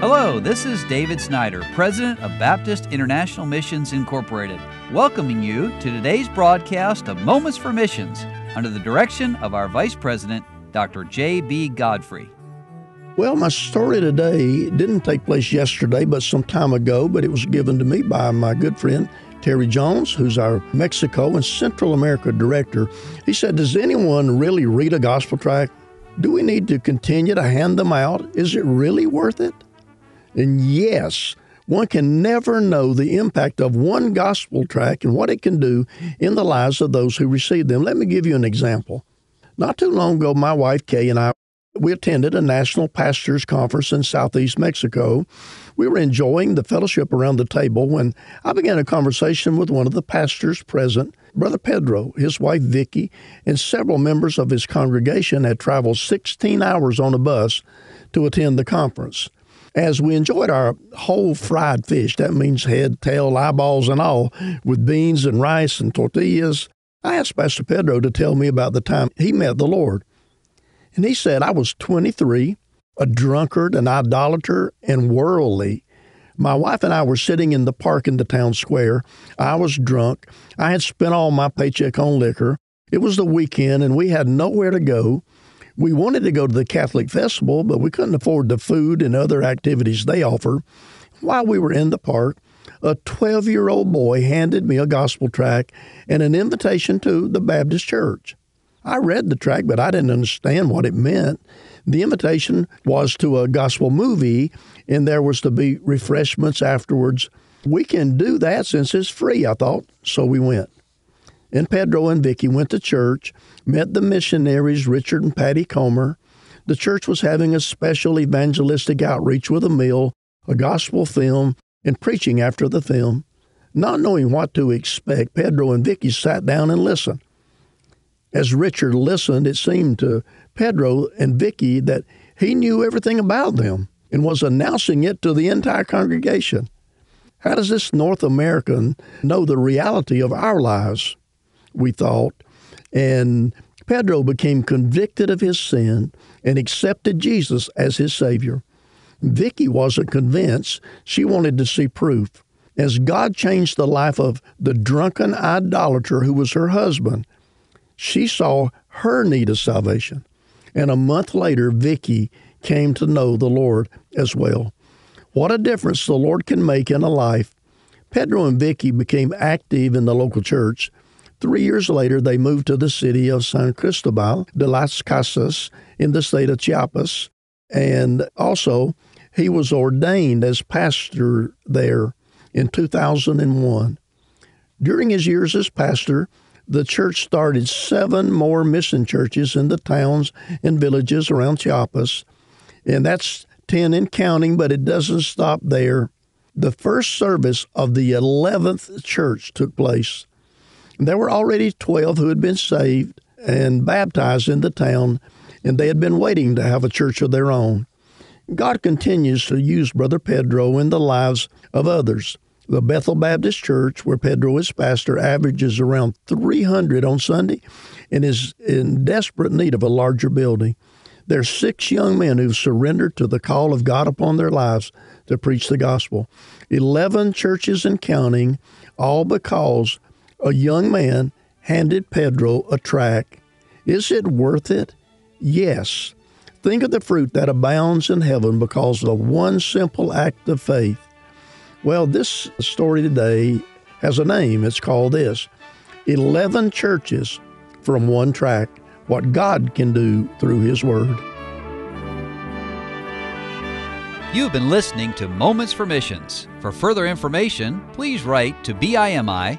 Hello, this is David Snyder, President of Baptist International Missions Incorporated, welcoming you to today's broadcast of Moments for Missions under the direction of our Vice President, Dr. J.B. Godfrey. Well, my story today didn't take place yesterday, but some time ago, but it was given to me by my good friend Terry Jones, who's our Mexico and Central America director. He said, Does anyone really read a gospel tract? Do we need to continue to hand them out? Is it really worth it? And yes, one can never know the impact of one gospel track and what it can do in the lives of those who receive them. Let me give you an example. Not too long ago, my wife Kay and I we attended a national pastors conference in southeast Mexico. We were enjoying the fellowship around the table when I began a conversation with one of the pastors present, Brother Pedro, his wife Vicky, and several members of his congregation had traveled 16 hours on a bus to attend the conference. As we enjoyed our whole fried fish, that means head, tail, eyeballs, and all, with beans and rice and tortillas, I asked Pastor Pedro to tell me about the time he met the Lord. And he said, I was 23, a drunkard, an idolater, and worldly. My wife and I were sitting in the park in the town square. I was drunk. I had spent all my paycheck on liquor. It was the weekend, and we had nowhere to go. We wanted to go to the Catholic festival, but we couldn't afford the food and other activities they offer. While we were in the park, a 12 year old boy handed me a gospel tract and an invitation to the Baptist church. I read the tract, but I didn't understand what it meant. The invitation was to a gospel movie, and there was to be refreshments afterwards. We can do that since it's free, I thought, so we went. And Pedro and Vicky went to church, met the missionaries, Richard and Patty Comer. The church was having a special evangelistic outreach with a meal, a gospel film, and preaching after the film. Not knowing what to expect, Pedro and Vicky sat down and listened. As Richard listened, it seemed to Pedro and Vicky that he knew everything about them and was announcing it to the entire congregation. How does this North American know the reality of our lives? We thought. And Pedro became convicted of his sin and accepted Jesus as his Savior. Vicky wasn't convinced. She wanted to see proof. As God changed the life of the drunken idolater who was her husband, she saw her need of salvation. And a month later, Vicky came to know the Lord as well. What a difference the Lord can make in a life. Pedro and Vicky became active in the local church. Three years later, they moved to the city of San Cristobal de las Casas in the state of Chiapas. And also, he was ordained as pastor there in 2001. During his years as pastor, the church started seven more mission churches in the towns and villages around Chiapas. And that's 10 in counting, but it doesn't stop there. The first service of the 11th church took place. There were already 12 who had been saved and baptized in the town, and they had been waiting to have a church of their own. God continues to use Brother Pedro in the lives of others. The Bethel Baptist Church, where Pedro is pastor, averages around 300 on Sunday and is in desperate need of a larger building. There are six young men who've surrendered to the call of God upon their lives to preach the gospel. 11 churches and counting, all because a young man handed Pedro a tract. Is it worth it? Yes. Think of the fruit that abounds in heaven because of one simple act of faith. Well, this story today has a name. It's called this 11 Churches from One Tract What God Can Do Through His Word. You've been listening to Moments for Missions. For further information, please write to BIMI,